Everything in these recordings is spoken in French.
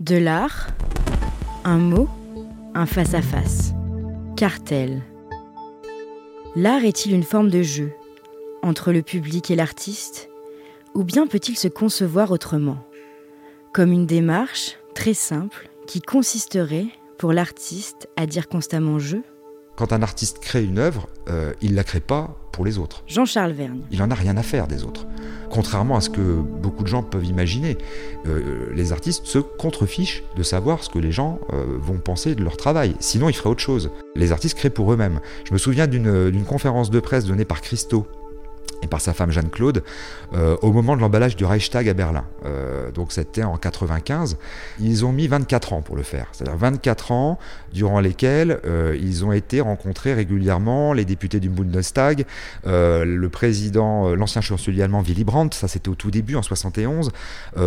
De l'art, un mot, un face-à-face. Cartel. L'art est-il une forme de jeu entre le public et l'artiste Ou bien peut-il se concevoir autrement? Comme une démarche très simple qui consisterait pour l'artiste à dire constamment je Quand un artiste crée une œuvre, euh, il ne la crée pas pour les autres. Jean-Charles Vergne. Il n'en a rien à faire des autres. Contrairement à ce que beaucoup de gens peuvent imaginer, euh, les artistes se contrefichent de savoir ce que les gens euh, vont penser de leur travail. Sinon, ils feraient autre chose. Les artistes créent pour eux-mêmes. Je me souviens d'une conférence de presse donnée par Christo et par sa femme Jeanne-Claude euh, au moment de l'emballage du Reichstag à Berlin. Euh, donc c'était en 95. Ils ont mis 24 ans pour le faire. C'est-à-dire 24 ans durant lesquels euh, ils ont été rencontrés régulièrement, les députés du Bundestag, le président, l'ancien chancelier allemand Willy Brandt, ça c'était au tout début en 71,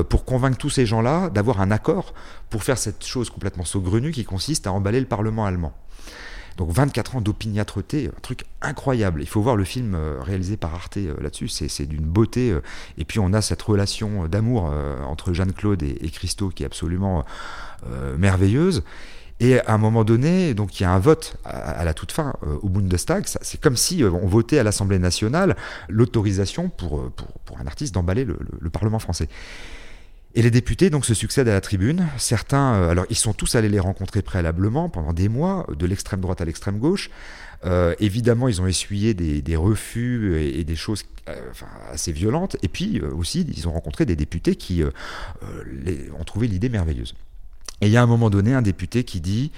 pour convaincre tous ces gens-là d'avoir un accord pour faire cette chose complètement saugrenue qui consiste à emballer le Parlement allemand. Donc 24 ans d'opiniâtreté, un truc incroyable. Il faut voir le film euh, réalisé par Arte euh, là-dessus, c'est d'une beauté. Euh, et puis on a cette relation d'amour entre Jeanne-Claude et, Christo qui est absolument merveilleuse. Et à un moment donné, donc il y a un vote à, la toute fin au Bundestag. C'est comme si on votait à l'Assemblée nationale l'autorisation pour, pour, un artiste d'emballer le, Parlement français. Et les députés donc se succèdent à la tribune. Certains, euh, alors ils sont tous allés les rencontrer préalablement pendant des mois, de l'extrême droite à l'extrême gauche. Euh, évidemment, ils ont essuyé des, refus et, des choses euh, assez violentes. Et puis aussi, ils ont rencontré des députés qui ont trouvé l'idée merveilleuse. Et il y a un moment donné un député qui dit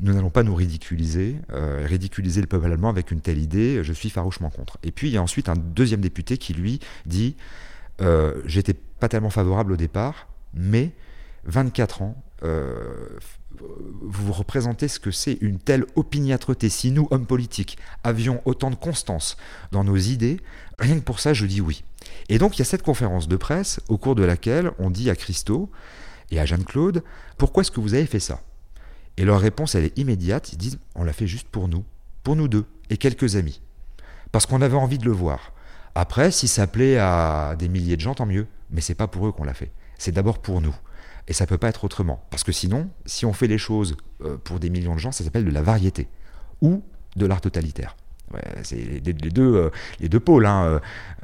Nous n'allons pas nous ridiculiser, ridiculiser le peuple allemand avec une telle idée, je suis farouchement contre. Et puis il y a ensuite un deuxième député qui lui dit J'étais pas tellement favorable au départ, mais 24 ans, euh, vous représentez ce que c'est une telle opiniâtreté. Si nous, hommes politiques, avions autant de constance dans nos idées, rien que pour ça, je dis oui. Et donc, il y a cette conférence de presse au cours de laquelle on dit à Christo et à Jeanne-Claude, pourquoi est-ce que vous avez fait ça? Et leur réponse, elle est immédiate. Ils disent, on l'a fait juste pour nous, pour nous deux et quelques amis. Parce qu'on avait envie de le voir. Après, si ça plaît à des milliers de gens, tant mieux. Mais c'est pas pour eux qu'on l'a fait. C'est d'abord pour nous. Et ça peut pas être autrement. Parce que sinon, si on fait les choses euh, pour des millions de gens, ça s'appelle de la variété. Ou de l'art totalitaire c'est les, deux, euh, les deux pôles. Hein.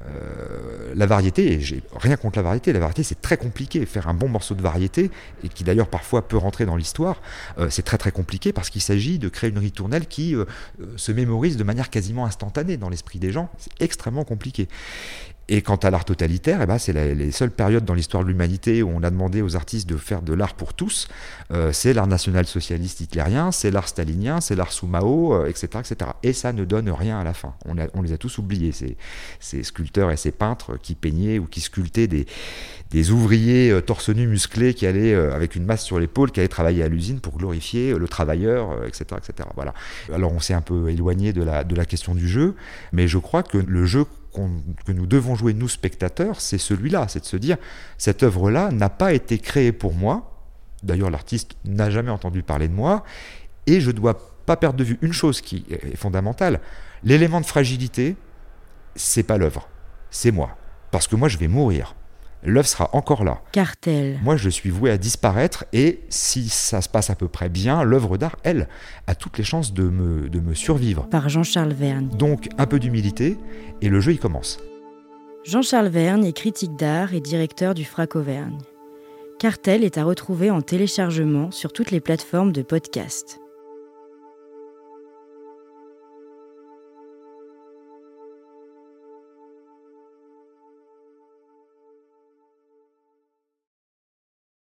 Euh, la variété, rien contre la variété, la variété c'est très compliqué. Faire un bon morceau de variété, et qui d'ailleurs parfois peut rentrer dans l'histoire, c'est très très compliqué parce qu'il s'agit de créer une ritournelle qui se mémorise de manière quasiment instantanée dans l'esprit des gens. C'est extrêmement compliqué. Et quant à l'art totalitaire, eh ben, c'est les seules périodes dans l'histoire de l'humanité où on a demandé aux artistes de faire de l'art pour tous. Euh, c'est l'art national-socialiste hitlérien, c'est l'art stalinien, c'est l'art sous Mao, etc., euh, etc. Et ça ne donne rien à la fin. On, les a tous oubliés, ces, ces, sculpteurs et ces peintres qui peignaient ou qui sculptaient des, des ouvriers euh, torse nu musclés qui allaient avec une masse sur l'épaule, qui allaient travailler à l'usine pour glorifier le travailleur, etc., etc. Voilà. Alors on s'est un peu éloigné de la, de la question du jeu, mais je crois que le jeu que nous devons jouer, nous spectateurs, c'est celui-là, c'est de se dire, cette œuvre-là n'a pas été créée pour moi, d'ailleurs l'artiste n'a jamais entendu parler de moi, et je ne dois pas perdre de vue une chose qui est fondamentale, l'élément de fragilité, c'est pas l'œuvre, c'est moi, parce que moi je vais mourir l'œuvre sera encore là. Cartel. Moi, je suis voué à disparaître et si ça se passe à peu près bien, l'œuvre d'art, elle, a toutes les chances de me, de me survivre. Par Jean-Charles Verne. Donc, un peu d'humilité et le jeu, il commence. Jean-Charles Verne est critique d'art et directeur du FRAC Auvergne. Cartel est à retrouver en téléchargement sur toutes les plateformes de podcast.